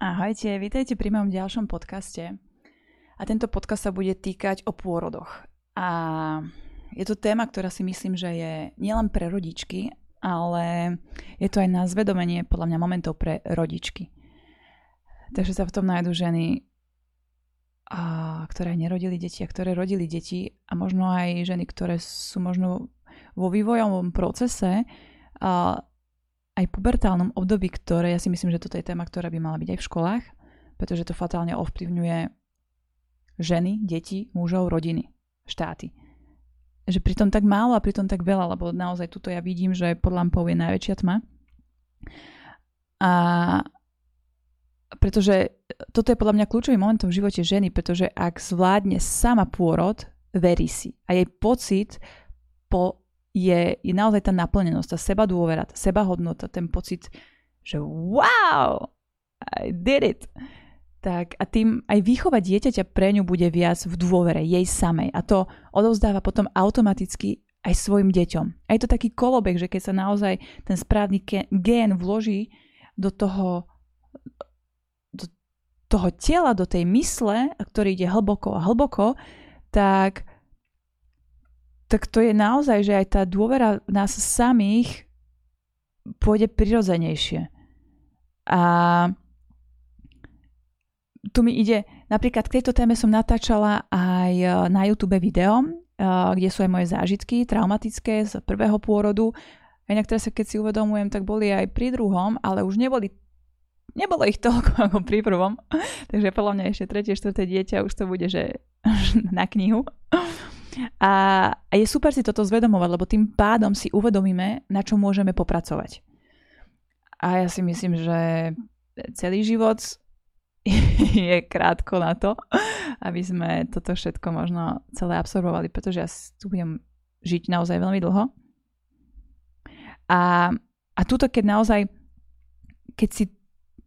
Ahojte, vítajte pri mojom ďalšom podcaste. A tento podcast sa bude týkať o pôrodoch. A je to téma, ktorá si myslím, že je nielen pre rodičky, ale je to aj na zvedomenie podľa mňa momentov pre rodičky. Takže sa v tom nájdu ženy, a, ktoré nerodili deti a ktoré rodili deti a možno aj ženy, ktoré sú možno vo vývojovom procese a, aj pubertálnom období, ktoré ja si myslím, že toto je téma, ktorá by mala byť aj v školách, pretože to fatálne ovplyvňuje ženy, deti, mužov, rodiny, štáty že pritom tak málo a pritom tak veľa, lebo naozaj tuto ja vidím, že pod lampou je najväčšia tma. A pretože toto je podľa mňa kľúčový moment v živote ženy, pretože ak zvládne sama pôrod, verí si. A jej pocit po, je, je naozaj tá naplnenosť, tá seba dôvera, tá seba hodnota, ten pocit, že wow, I did it tak a tým aj výchova dieťaťa pre ňu bude viac v dôvere jej samej a to odovzdáva potom automaticky aj svojim deťom. A je to taký kolobek, že keď sa naozaj ten správny gén vloží do toho, do toho tela, do tej mysle, ktorý ide hlboko a hlboko, tak, tak to je naozaj, že aj tá dôvera v nás samých pôjde prirodzenejšie. A tu mi ide, napríklad k tejto téme som natáčala aj e, na YouTube video, e, kde sú aj moje zážitky traumatické z prvého pôrodu. A inak teraz, keď si uvedomujem, tak boli aj pri druhom, ale už neboli nebolo ich toľko ako pri prvom. Takže podľa mňa ešte tretie, štvrté dieťa už to bude, že na knihu. A, je super si toto zvedomovať, lebo tým pádom si uvedomíme, na čo môžeme popracovať. A ja si myslím, že celý život je krátko na to, aby sme toto všetko možno celé absorbovali, pretože ja tu budem žiť naozaj veľmi dlho. A, a tuto, keď naozaj, keď si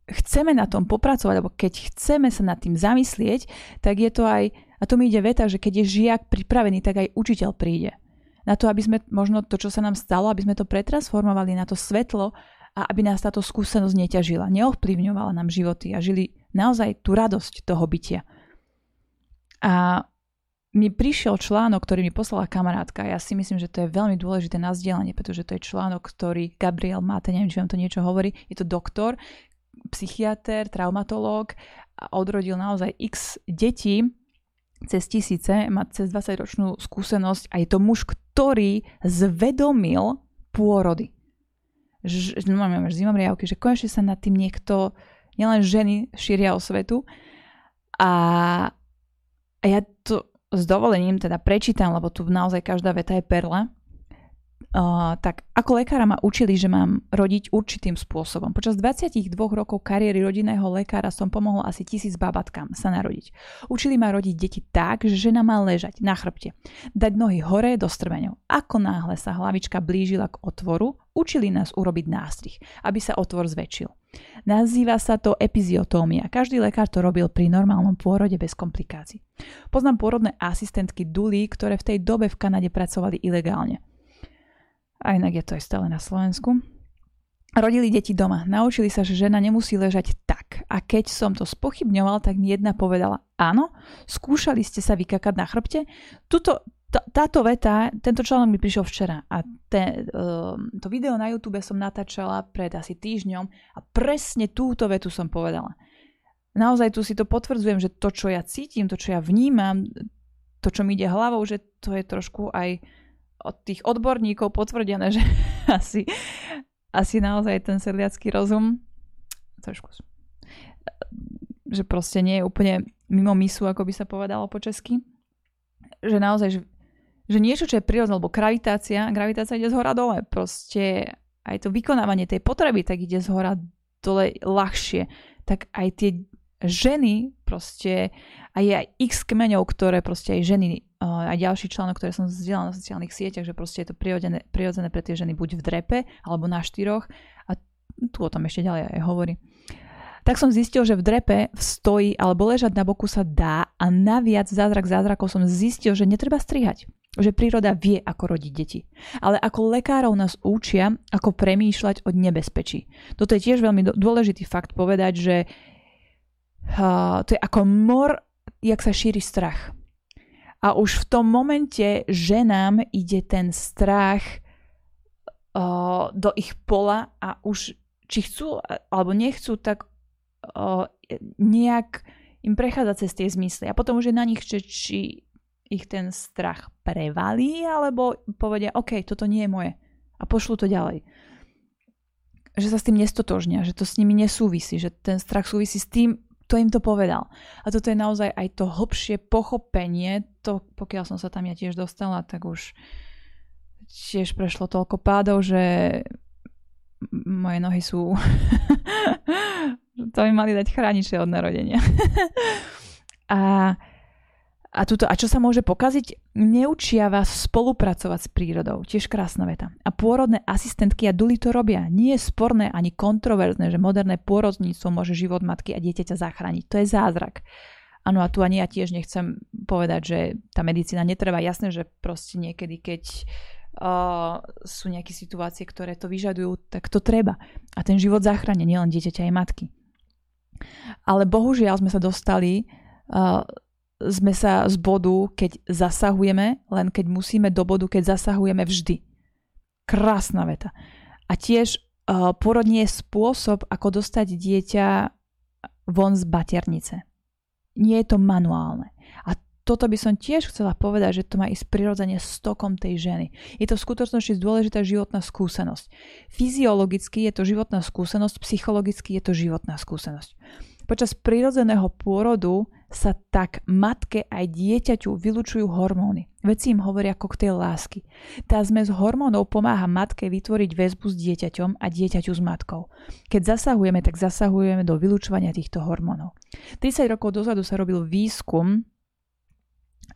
chceme na tom popracovať, alebo keď chceme sa nad tým zamyslieť, tak je to aj, a to mi ide veta, že keď je žiak pripravený, tak aj učiteľ príde. Na to, aby sme možno to, čo sa nám stalo, aby sme to pretransformovali na to svetlo a aby nás táto skúsenosť neťažila, neovplyvňovala nám životy a žili naozaj tú radosť toho bytia. A mi prišiel článok, ktorý mi poslala kamarátka. Ja si myslím, že to je veľmi dôležité na vzdelanie, pretože to je článok, ktorý Gabriel máte, neviem, či vám to niečo hovorí. Je to doktor, psychiatr, traumatológ a odrodil naozaj x detí cez tisíce, má cez 20-ročnú skúsenosť a je to muž, ktorý zvedomil pôrody. Ž, no, máme zimom riavky, že konečne sa nad tým niekto nielen ženy šíria o svetu. A, a ja to s dovolením teda prečítam, lebo tu naozaj každá veta je perla. Uh, tak ako lekára ma učili, že mám rodiť určitým spôsobom. Počas 22 rokov kariéry rodinného lekára som pomohol asi tisíc babatkám sa narodiť. Učili ma rodiť deti tak, že žena má ležať na chrbte, dať nohy hore do strmeňov. Ako náhle sa hlavička blížila k otvoru, učili nás urobiť nástrih, aby sa otvor zväčšil. Nazýva sa to epiziotómia. Každý lekár to robil pri normálnom pôrode bez komplikácií. Poznám pôrodné asistentky Duli, ktoré v tej dobe v Kanade pracovali ilegálne. A inak je to aj stále na Slovensku. Rodili deti doma. Naučili sa, že žena nemusí ležať tak. A keď som to spochybňoval, tak mi jedna povedala, áno, skúšali ste sa vykakať na chrbte? Tuto, táto veta, tento článok mi prišiel včera a te, uh, to video na YouTube som natáčala pred asi týždňom a presne túto vetu som povedala. Naozaj tu si to potvrdzujem, že to, čo ja cítim, to, čo ja vnímam, to, čo mi ide hlavou, že to je trošku aj od tých odborníkov potvrdené, že asi, asi naozaj ten sedliacký rozum trošku že proste nie je úplne mimo misu, ako by sa povedalo po česky. Že naozaj, že že niečo, čo je prirodzené, lebo gravitácia, gravitácia ide z hora dole. Proste aj to vykonávanie tej potreby tak ide z hora dole ľahšie. Tak aj tie ženy proste, a je aj x kmeňov, ktoré proste aj ženy, aj ďalší článok, ktoré som zdieľala na sociálnych sieťach, že proste je to prirodzené, prirodzené pre tie ženy buď v drepe, alebo na štyroch. A tu o tom ešte ďalej aj hovorí tak som zistil, že v drepe, v stoji alebo ležať na boku sa dá a naviac zázrak zázrakov som zistil, že netreba strihať že príroda vie, ako rodiť deti. Ale ako lekárov nás učia, ako premýšľať od nebezpečí. Toto je tiež veľmi dôležitý fakt povedať, že Uh, to je ako mor, jak sa šíri strach. A už v tom momente ženám ide ten strach uh, do ich pola a už či chcú alebo nechcú, tak uh, nejak im prechádza cez tie zmysly. A potom už je na nich, či, či ich ten strach prevalí, alebo povedia, OK, toto nie je moje. A pošlu to ďalej. Že sa s tým nestotožnia, že to s nimi nesúvisí, že ten strach súvisí s tým, kto im to povedal. A toto je naozaj aj to hlbšie pochopenie, to pokiaľ som sa tam ja tiež dostala, tak už tiež prešlo toľko pádov, že moje nohy sú to by mali dať chrániče od narodenia. a, a, tuto, a čo sa môže pokaziť? Neučia vás spolupracovať s prírodou. Tiež krásna veta. A pôrodné asistentky a duly to robia. Nie je sporné ani kontroverzné, že moderné pôrodníctvo môže život matky a dieťaťa zachrániť. To je zázrak. Áno, a tu ani ja tiež nechcem povedať, že tá medicína netreba. Jasné, že proste niekedy, keď uh, sú nejaké situácie, ktoré to vyžadujú, tak to treba. A ten život zachráni nielen dieťaťa, aj matky. Ale bohužiaľ sme sa dostali, uh, sme sa z bodu, keď zasahujeme, len keď musíme do bodu, keď zasahujeme vždy. Krásna veta. A tiež uh, porod nie je spôsob, ako dostať dieťa von z baternice. Nie je to manuálne. A toto by som tiež chcela povedať, že to má ísť prirodzene stokom tej ženy. Je to v skutočnosti dôležitá životná skúsenosť. Fyziologicky je to životná skúsenosť, psychologicky je to životná skúsenosť. Počas prirodzeného pôrodu sa tak matke aj dieťaťu vylučujú hormóny. Veci im hovoria koktejl lásky. Tá zmes hormónov pomáha matke vytvoriť väzbu s dieťaťom a dieťaťu s matkou. Keď zasahujeme, tak zasahujeme do vylučovania týchto hormónov. 30 rokov dozadu sa robil výskum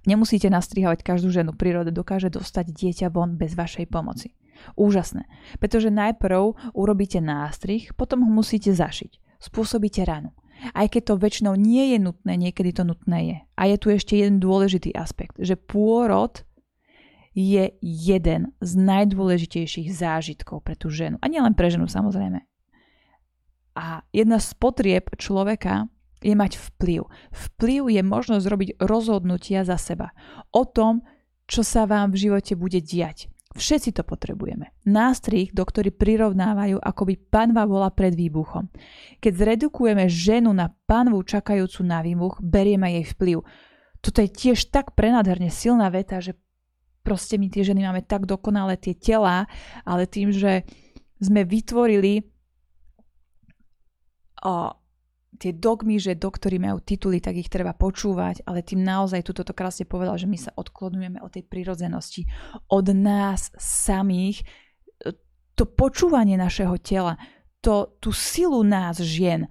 Nemusíte nastrihovať každú ženu. Príroda dokáže dostať dieťa von bez vašej pomoci. Úžasné. Pretože najprv urobíte nástrih, potom ho musíte zašiť. Spôsobíte ranu. Aj keď to väčšinou nie je nutné, niekedy to nutné je. A je tu ešte jeden dôležitý aspekt, že pôrod je jeden z najdôležitejších zážitkov pre tú ženu. A nielen pre ženu samozrejme. A jedna z potrieb človeka je mať vplyv. Vplyv je možnosť robiť rozhodnutia za seba. O tom, čo sa vám v živote bude diať. Všetci to potrebujeme. Nástrih, do ktorý prirovnávajú, ako by panva bola pred výbuchom. Keď zredukujeme ženu na panvu čakajúcu na výbuch, berieme jej vplyv. Toto je tiež tak prenádherne silná veta, že proste my tie ženy máme tak dokonalé tie tela, ale tým, že sme vytvorili o, tie dogmy, že doktori majú tituly, tak ich treba počúvať, ale tým naozaj tu toto krásne povedal, že my sa odklonujeme od tej prirodzenosti, od nás samých, to počúvanie našeho tela, to, tú silu nás žien.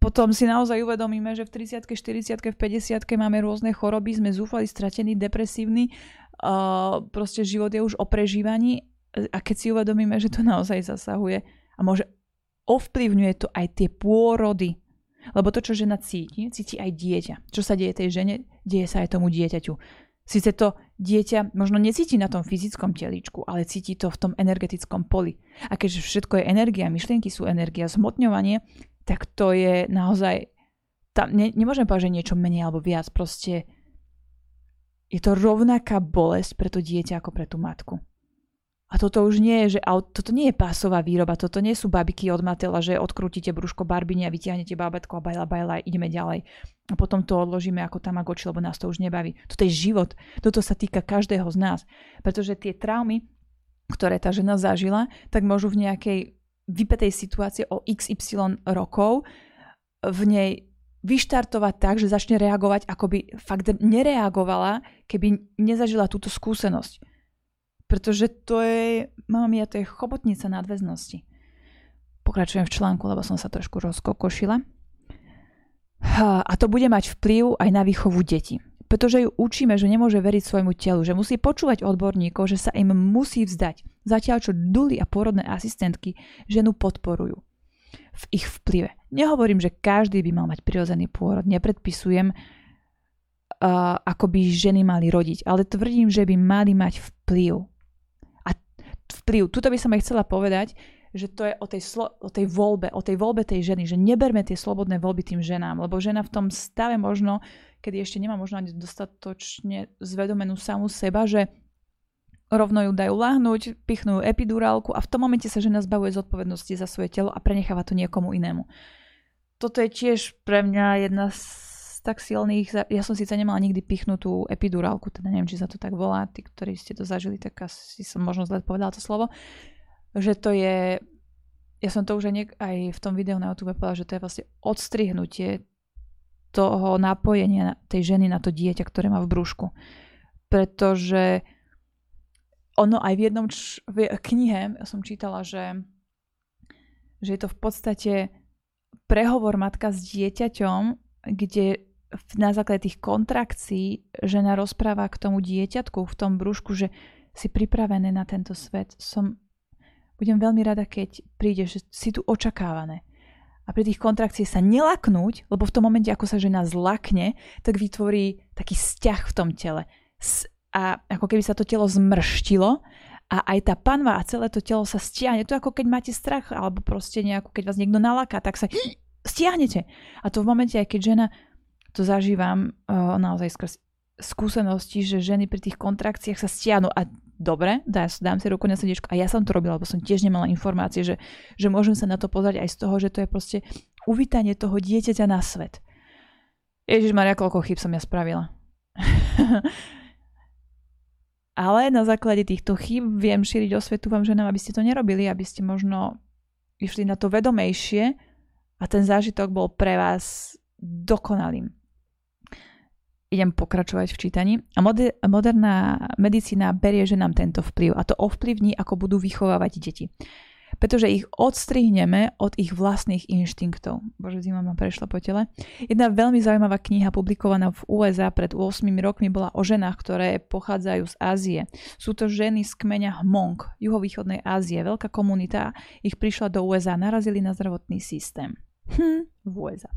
Potom si naozaj uvedomíme, že v 30 40 v 50 máme rôzne choroby, sme zúfali, stratení, depresívni, uh, proste život je už o prežívaní a keď si uvedomíme, že to naozaj zasahuje a môže ovplyvňuje to aj tie pôrody lebo to, čo žena cíti, cíti aj dieťa. Čo sa deje tej žene, deje sa aj tomu dieťaťu. Sice to dieťa možno necíti na tom fyzickom teličku, ale cíti to v tom energetickom poli. A keďže všetko je energia, myšlienky sú energia, zmotňovanie, tak to je naozaj... Tam, ne, nemôžem povedať, že niečo menej alebo viac. Proste je to rovnaká bolesť pre to dieťa ako pre tú matku. A toto už nie je, že toto nie je pásová výroba, toto nie sú babiky od Matela, že odkrútite brúško barbiny a vytiahnete bábetko a bajla bajla a ideme ďalej. A potom to odložíme ako tamagoči, lebo nás to už nebaví. Toto je život. Toto sa týka každého z nás. Pretože tie traumy, ktoré tá žena zažila, tak môžu v nejakej vypetej situácie o XY rokov v nej vyštartovať tak, že začne reagovať, ako by fakt nereagovala, keby nezažila túto skúsenosť. Pretože to je, mama mia, to je chobotnica nadväznosti. Pokračujem v článku, lebo som sa trošku rozkokošila. A to bude mať vplyv aj na výchovu detí. Pretože ju učíme, že nemôže veriť svojmu telu, že musí počúvať odborníkov, že sa im musí vzdať. Zatiaľ, čo duly a porodné asistentky ženu podporujú v ich vplyve. Nehovorím, že každý by mal mať prirodzený pôrod. Nepredpisujem, uh, ako by ženy mali rodiť, ale tvrdím, že by mali mať vplyv vplyv. Tuto by som aj chcela povedať, že to je o tej, slo- o tej voľbe, o tej voľbe tej ženy, že neberme tie slobodné voľby tým ženám, lebo žena v tom stave možno, kedy ešte nemá možno ani dostatočne zvedomenú samú seba, že rovno ju dajú lahnúť, pichnú epidurálku a v tom momente sa žena zbavuje zodpovednosti za svoje telo a prenecháva to niekomu inému. Toto je tiež pre mňa jedna z tak silných, ja som síce nemala nikdy pichnutú epidurálku, teda neviem, či sa to tak volá, tí, ktorí ste to zažili, tak asi som možno zle povedala to slovo, že to je, ja som to už aj, niek- aj v tom videu na YouTube povedala, že to je vlastne odstrihnutie toho napojenia tej ženy na to dieťa, ktoré má v brúšku. Pretože ono aj v jednom č- v knihe som čítala, že, že je to v podstate prehovor matka s dieťaťom, kde na základe tých kontrakcií žena rozpráva k tomu dieťatku v tom brúšku, že si pripravené na tento svet. Som budem veľmi rada, keď príde, že si tu očakávané. A pri tých kontrakcií sa nelaknúť, lebo v tom momente, ako sa žena zlakne, tak vytvorí taký vzťah v tom tele. A ako keby sa to telo zmrštilo a aj tá panva a celé to telo sa stiahne. To ako keď máte strach, alebo proste nejako, keď vás niekto nalaká, tak sa stiahnete. A to v momente, aj keď žena, to zažívam uh, naozaj skrz skúsenosti, že ženy pri tých kontrakciách sa stiahnu a dobre, dá, dám si ruku na srdiečko. A ja som to robila, lebo som tiež nemala informácie, že, že môžem sa na to pozrieť aj z toho, že to je proste uvítanie toho dieťaťa na svet. Ježiš Maria, koľko chyb som ja spravila. Ale na základe týchto chyb viem šíriť osvetu vám ženám, aby ste to nerobili, aby ste možno išli na to vedomejšie a ten zážitok bol pre vás dokonalým idem pokračovať v čítaní. A moder- moderná medicína berie ženám tento vplyv a to ovplyvní, ako budú vychovávať deti. Pretože ich odstrihneme od ich vlastných inštinktov. Bože, zima ma prešla po tele. Jedna veľmi zaujímavá kniha publikovaná v USA pred 8 rokmi bola o ženách, ktoré pochádzajú z Ázie. Sú to ženy z kmeňa Hmong, juhovýchodnej Ázie. Veľká komunita ich prišla do USA, narazili na zdravotný systém. Hm, v USA.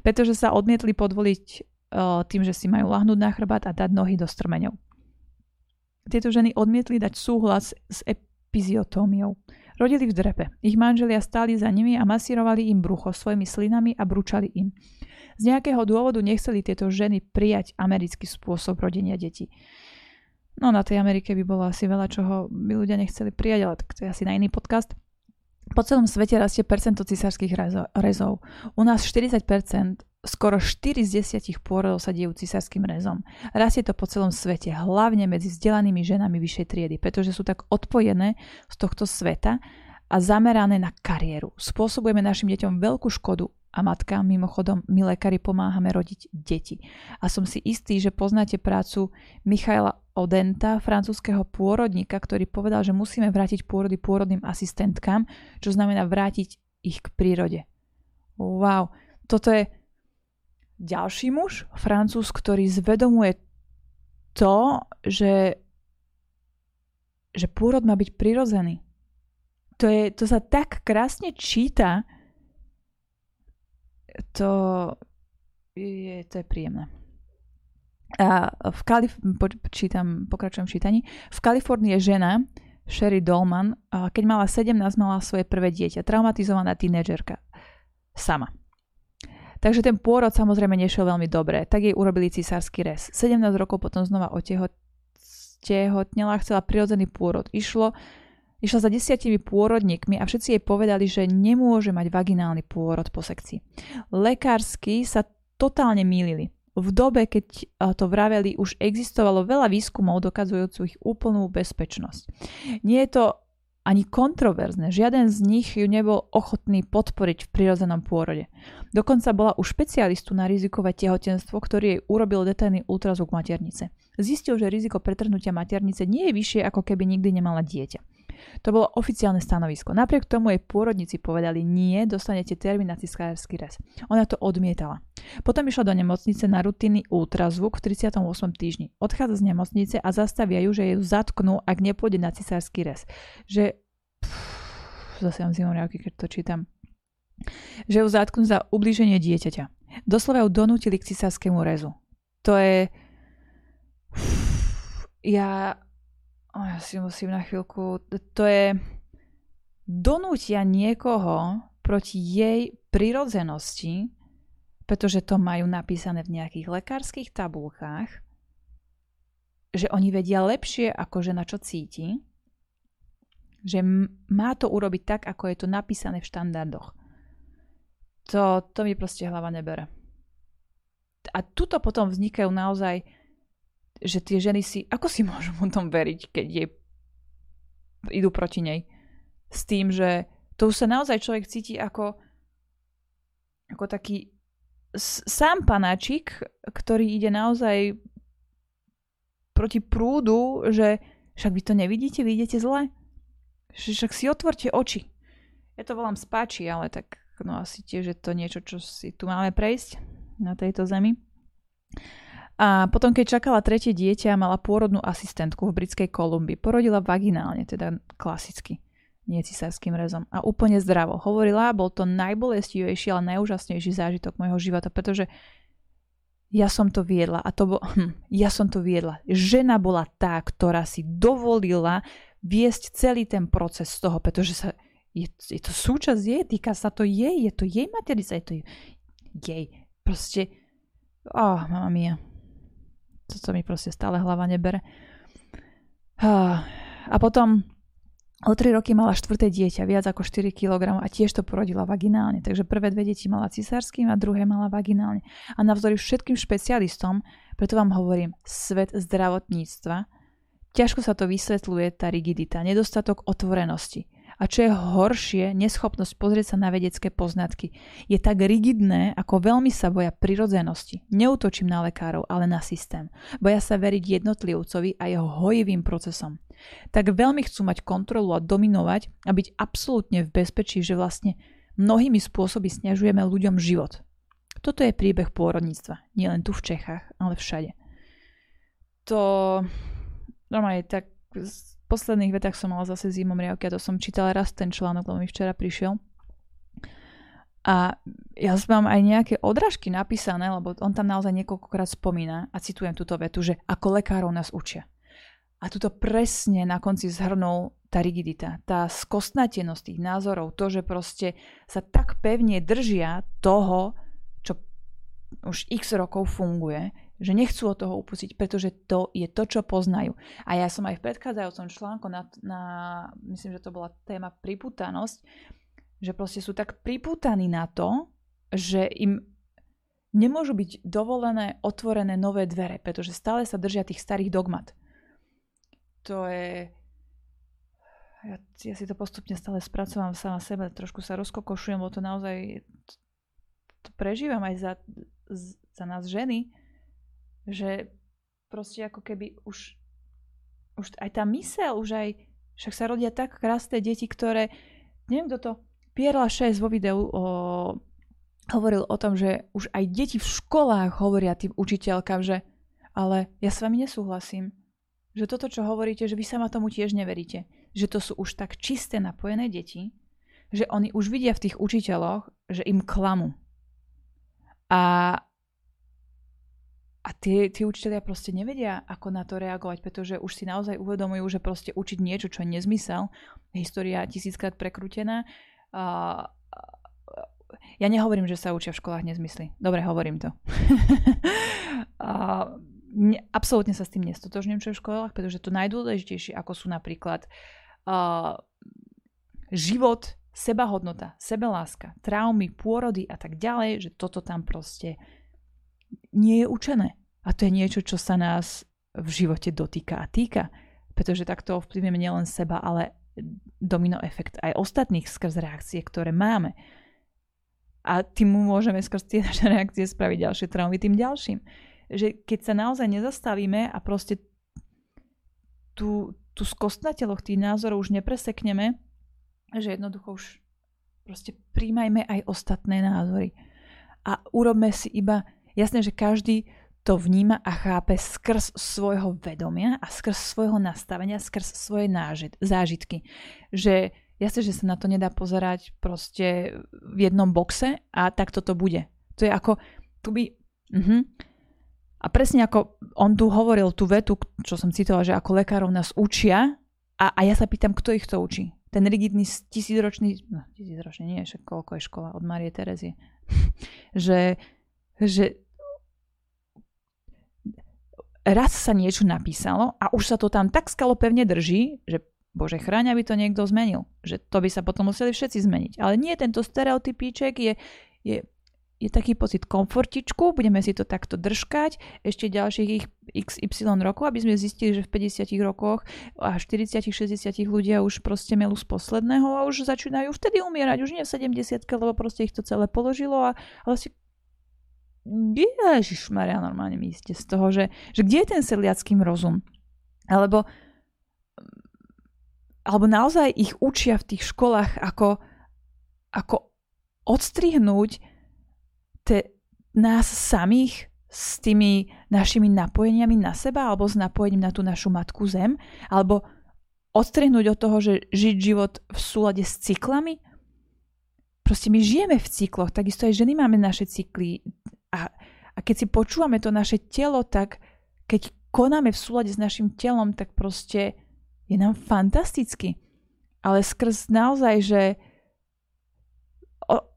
Pretože sa odmietli podvoliť tým, že si majú lahnúť na chrbát a dať nohy do strmeňov. Tieto ženy odmietli dať súhlas s epiziotómiou. Rodili v drepe. Ich manželia stáli za nimi a masírovali im brucho svojimi slinami a brúčali im. Z nejakého dôvodu nechceli tieto ženy prijať americký spôsob rodenia detí. No na tej Amerike by bolo asi veľa, čoho by ľudia nechceli prijať, ale tak to je asi na iný podcast. Po celom svete rastie percento cisárskych rezov. U nás 40% skoro 4 z 10 pôrodov sa dejú cisárským rezom. Rastie to po celom svete, hlavne medzi vzdelanými ženami vyššej triedy, pretože sú tak odpojené z tohto sveta a zamerané na kariéru. Spôsobujeme našim deťom veľkú škodu a matkám, mimochodom, my lekári pomáhame rodiť deti. A som si istý, že poznáte prácu Michaela Odenta, francúzského pôrodníka, ktorý povedal, že musíme vrátiť pôrody pôrodným asistentkám, čo znamená vrátiť ich k prírode. Wow, toto je ďalší muž, francúz, ktorý zvedomuje to, že, že pôrod má byť prirodzený. To, je, to sa tak krásne číta, to je, to je príjemné. A v Kalif- po, čítam, pokračujem v čítaní. V Kalifornii je žena, Sherry Dolman, keď mala 17, mala svoje prvé dieťa, traumatizovaná tínedžerka. Sama. Takže ten pôrod samozrejme nešiel veľmi dobre, tak jej urobili cisársky rez. 17 rokov potom znova otehotnela, chcela prirodzený pôrod. Išlo, išla za desiatimi pôrodníkmi a všetci jej povedali, že nemôže mať vaginálny pôrod po sekcii. Lekársky sa totálne mýlili. V dobe, keď to vraveli, už existovalo veľa výskumov dokazujúcich úplnú bezpečnosť. Nie je to ani kontroverzne. Žiaden z nich ju nebol ochotný podporiť v prirodzenom pôrode. Dokonca bola u špecialistu na rizikové tehotenstvo, ktorý jej urobil detailný ultrazvuk maternice. Zistil, že riziko pretrhnutia maternice nie je vyššie, ako keby nikdy nemala dieťa. To bolo oficiálne stanovisko. Napriek tomu jej pôrodníci povedali nie, dostanete termín na cisársky rez. Ona to odmietala. Potom išla do nemocnice na rutinný ultrazvuk v 38. týždni. Odchádza z nemocnice a zastavia ju, že ju zatknú, ak nepôjde na cisársky rez. Že... Pff, zase mám zimomriavky, keď to čítam. Že ju zatknú za ublíženie dieťaťa. Doslova ju donútili k cisárskému rezu. To je... Ja Oh, ja si musím na chvíľku... To je... donútia niekoho proti jej prirodzenosti, pretože to majú napísané v nejakých lekárskych tabulkách, že oni vedia lepšie, ako žena čo cíti, že má to urobiť tak, ako je to napísané v štandardoch. To, to mi proste hlava nebere. A tuto potom vznikajú naozaj, že tie ženy si, ako si môžu tom veriť, keď jej idú proti nej. S tým, že to už sa naozaj človek cíti ako, ako taký sám panáčik, ktorý ide naozaj proti prúdu, že však vy to nevidíte, vy idete zle. Však si otvorte oči. Ja to volám spáči, ale tak no asi tiež je to niečo, čo si tu máme prejsť na tejto zemi. A potom, keď čakala tretie dieťa, mala pôrodnú asistentku v britskej Kolumbii. Porodila vaginálne, teda klasicky, nie cisárským rezom. A úplne zdravo. Hovorila, bol to najbolestivejší, ale najúžasnejší zážitok môjho života, pretože ja som to viedla a to bol, hm, ja som to viedla. Žena bola tá, ktorá si dovolila viesť celý ten proces z toho, pretože sa, je, je to súčasť jej, týka sa to jej, je to jej materica, je to jej. Proste, oh, mama mia. Toto mi proste stále hlava nebere. A potom O 3 roky mala štvrté dieťa, viac ako 4 kg a tiež to porodila vaginálne. Takže prvé dve deti mala cisárským a druhé mala vaginálne. A navzdory všetkým špecialistom, preto vám hovorím, svet zdravotníctva Ťažko sa to vysvetľuje, tá rigidita, nedostatok otvorenosti. A čo je horšie, neschopnosť pozrieť sa na vedecké poznatky. Je tak rigidné, ako veľmi sa boja prirodzenosti. Neutočím na lekárov, ale na systém. Boja sa veriť jednotlivcovi a jeho hojivým procesom. Tak veľmi chcú mať kontrolu a dominovať a byť absolútne v bezpečí, že vlastne mnohými spôsoby sňažujeme ľuďom život. Toto je príbeh pôrodníctva. Nielen tu v Čechách, ale všade. To normálne tak posledných vetách som mala zase zimom riavky a to som čítala raz ten článok, lebo mi včera prišiel. A ja mám aj nejaké odrážky napísané, lebo on tam naozaj niekoľkokrát spomína a citujem túto vetu, že ako lekárov nás učia. A tuto presne na konci zhrnul tá rigidita, tá skostnatenosť tých názorov, to, že proste sa tak pevne držia toho, už x rokov funguje, že nechcú od toho upustiť, pretože to je to, čo poznajú. A ja som aj v predchádzajúcom článku na, na myslím, že to bola téma priputanosť, že proste sú tak priputaní na to, že im nemôžu byť dovolené otvorené nové dvere, pretože stále sa držia tých starých dogmat. To je... Ja, ja si to postupne stále spracovám sama sebe, trošku sa rozkokošujem, lebo to naozaj to, prežívam aj za, za nás ženy, že proste ako keby už, už aj tá mysel, už aj, však sa rodia tak krásne deti, ktoré, neviem kto to, Pierla 6 vo videu o, hovoril o tom, že už aj deti v školách hovoria tým učiteľkám, že ale ja s vami nesúhlasím. Že toto, čo hovoríte, že vy sa ma tomu tiež neveríte. Že to sú už tak čisté napojené deti, že oni už vidia v tých učiteľoch, že im klamu. A a tie, tie učiteľia proste nevedia, ako na to reagovať, pretože už si naozaj uvedomujú, že proste učiť niečo, čo je nezmysel, história tisíckrát prekrútená. Uh, ja nehovorím, že sa učia v školách nezmysly. Dobre, hovorím to. uh, ne, absolútne sa s tým nestotožňujem, čo je v školách, pretože to najdôležitejšie, ako sú napríklad uh, život, sebahodnota, sebeláska, traumy, pôrody a tak ďalej, že toto tam proste nie je učené. A to je niečo, čo sa nás v živote dotýka a týka. Pretože takto ovplyvníme nielen seba, ale domino efekt aj ostatných skrz reakcie, ktoré máme. A tým môžeme skrz tie naše reakcie spraviť ďalšie traumy tým ďalším. Že keď sa naozaj nezastavíme a proste tú, tú skostnateľoch tých názorov už nepresekneme, že jednoducho už proste príjmajme aj ostatné názory. A urobme si iba Jasné, že každý to vníma a chápe skrz svojho vedomia a skrz svojho nastavenia, skrz svoje nážit, zážitky. Že jasné, že sa na to nedá pozerať proste v jednom boxe a tak toto bude. To je ako, tu by... Uh-huh. A presne ako on tu hovoril tú vetu, čo som citovala, že ako lekárov nás učia a, a ja sa pýtam, kto ich to učí. Ten rigidný tisícročný, no tisícročný nie, však koľko je škola od Marie Terezie, že, že raz sa niečo napísalo a už sa to tam tak skalo pevne drží, že Bože chráň, aby to niekto zmenil. Že to by sa potom museli všetci zmeniť. Ale nie, tento stereotypíček je, je je taký pocit komfortičku, budeme si to takto držkať ešte ďalších XY rokov, aby sme zistili, že v 50 rokoch a 40-60 ľudia už proste melú z posledného a už začínajú vtedy umierať, už nie v 70 lebo proste ich to celé položilo a ale si Ježišmaria, normálne mi ste z toho, že, že kde je ten sedliacký rozum? Alebo, alebo naozaj ich učia v tých školách ako, ako odstrihnúť nás samých s tými našimi napojeniami na seba alebo s napojením na tú našu matku zem, alebo odstrihnúť od toho, že žiť život v súlade s cyklami. Proste my žijeme v cykloch, takisto aj ženy máme naše cykly a, a keď si počúvame to naše telo, tak keď konáme v súlade s našim telom, tak proste je nám fantasticky. Ale skrz naozaj, že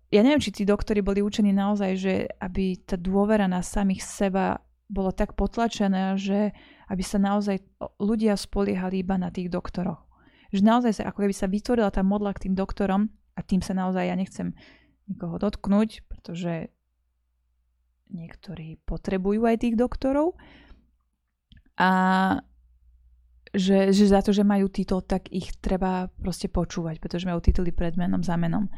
ja neviem, či tí doktori boli učení naozaj, že aby tá dôvera na samých seba bolo tak potlačené, že aby sa naozaj ľudia spoliehali iba na tých doktoroch. Že naozaj sa, ako keby sa vytvorila tá modla k tým doktorom a tým sa naozaj ja nechcem nikoho dotknúť, pretože niektorí potrebujú aj tých doktorov. A že, že za to, že majú titul, tak ich treba proste počúvať, pretože majú tituly pred menom, za menom.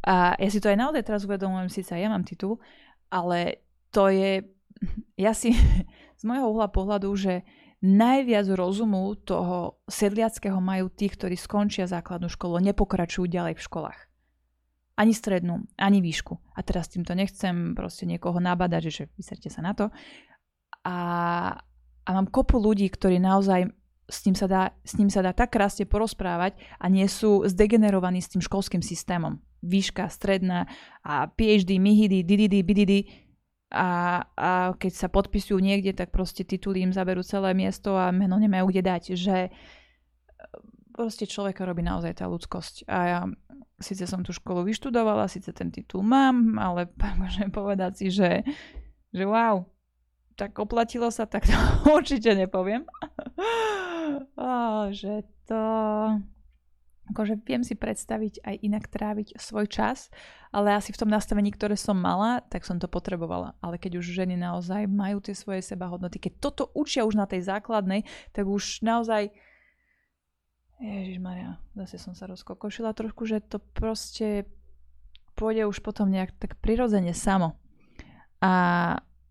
A ja si to aj naozaj teraz uvedomujem, síce ja mám titul, ale to je, ja si z môjho uhla pohľadu, že najviac rozumu toho sedliackého majú tí, ktorí skončia základnú školu, nepokračujú ďalej v školách. Ani strednú, ani výšku. A teraz týmto nechcem proste niekoho nabadať, že vyserte sa na to. A, a mám kopu ľudí, ktorí naozaj s ním, sa dá, s ním sa dá tak krásne porozprávať a nie sú zdegenerovaní s tým školským systémom. Výška, stredná a PhD, MIHIDI, DDD, BDD a, a keď sa podpisujú niekde, tak proste tituly im zaberú celé miesto a meno nemajú kde dať. Že e, proste človeka robí naozaj tá ľudskosť. A ja síce som tú školu vyštudovala, síce ten titul mám, ale môžem povedať si, že, že wow, tak oplatilo sa, tak to určite nepoviem. oh, že to... Akože viem si predstaviť aj inak tráviť svoj čas, ale asi v tom nastavení, ktoré som mala, tak som to potrebovala. Ale keď už ženy naozaj majú tie svoje seba hodnoty, keď toto učia už na tej základnej, tak už naozaj Ježiš Maria, zase som sa rozkokošila trošku, že to proste pôjde už potom nejak tak prirodzene samo. A,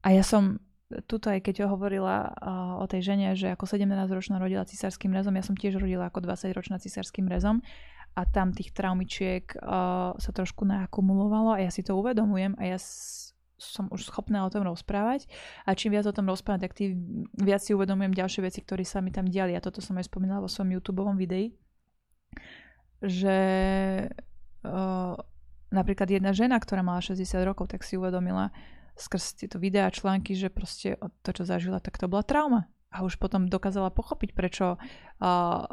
a ja som tuto aj keď hovorila o tej žene, že ako 17-ročná rodila cisárským rezom, ja som tiež rodila ako 20-ročná cisárským rezom a tam tých traumičiek sa trošku naakumulovalo a ja si to uvedomujem a ja som už schopná o tom rozprávať. A čím viac o tom rozprávať, tak tým viac si uvedomujem ďalšie veci, ktoré sa mi tam diali. A toto som aj spomínala vo svojom YouTube videi, že napríklad jedna žena, ktorá mala 60 rokov, tak si uvedomila, skrz tieto videá, články, že proste to, čo zažila, tak to bola trauma. A už potom dokázala pochopiť, prečo uh,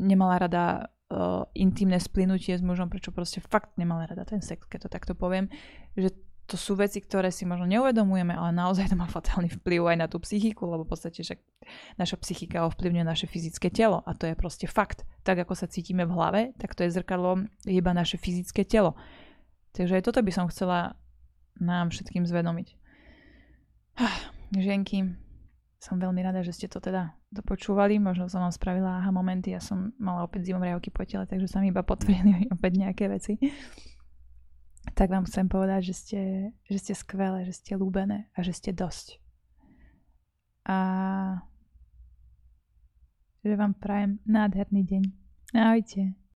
nemala rada uh, intimné splynutie s mužom, prečo proste fakt nemala rada ten sex, keď to takto poviem, že to sú veci, ktoré si možno neuvedomujeme, ale naozaj to má fatálny vplyv aj na tú psychiku, lebo v podstate že naša psychika ovplyvňuje naše fyzické telo a to je proste fakt. Tak ako sa cítime v hlave, tak to je zrkadlo iba naše fyzické telo. Takže aj toto by som chcela nám všetkým zvedomiť. Ženky, som veľmi rada, že ste to teda dopočúvali. Možno som vám spravila aha momenty. Ja som mala opäť zimomriavky po tele, takže sa mi iba potvrdili opäť nejaké veci. Tak vám chcem povedať, že ste, že ste skvelé, že ste lúbené a že ste dosť. A že vám prajem nádherný deň. Ahojte.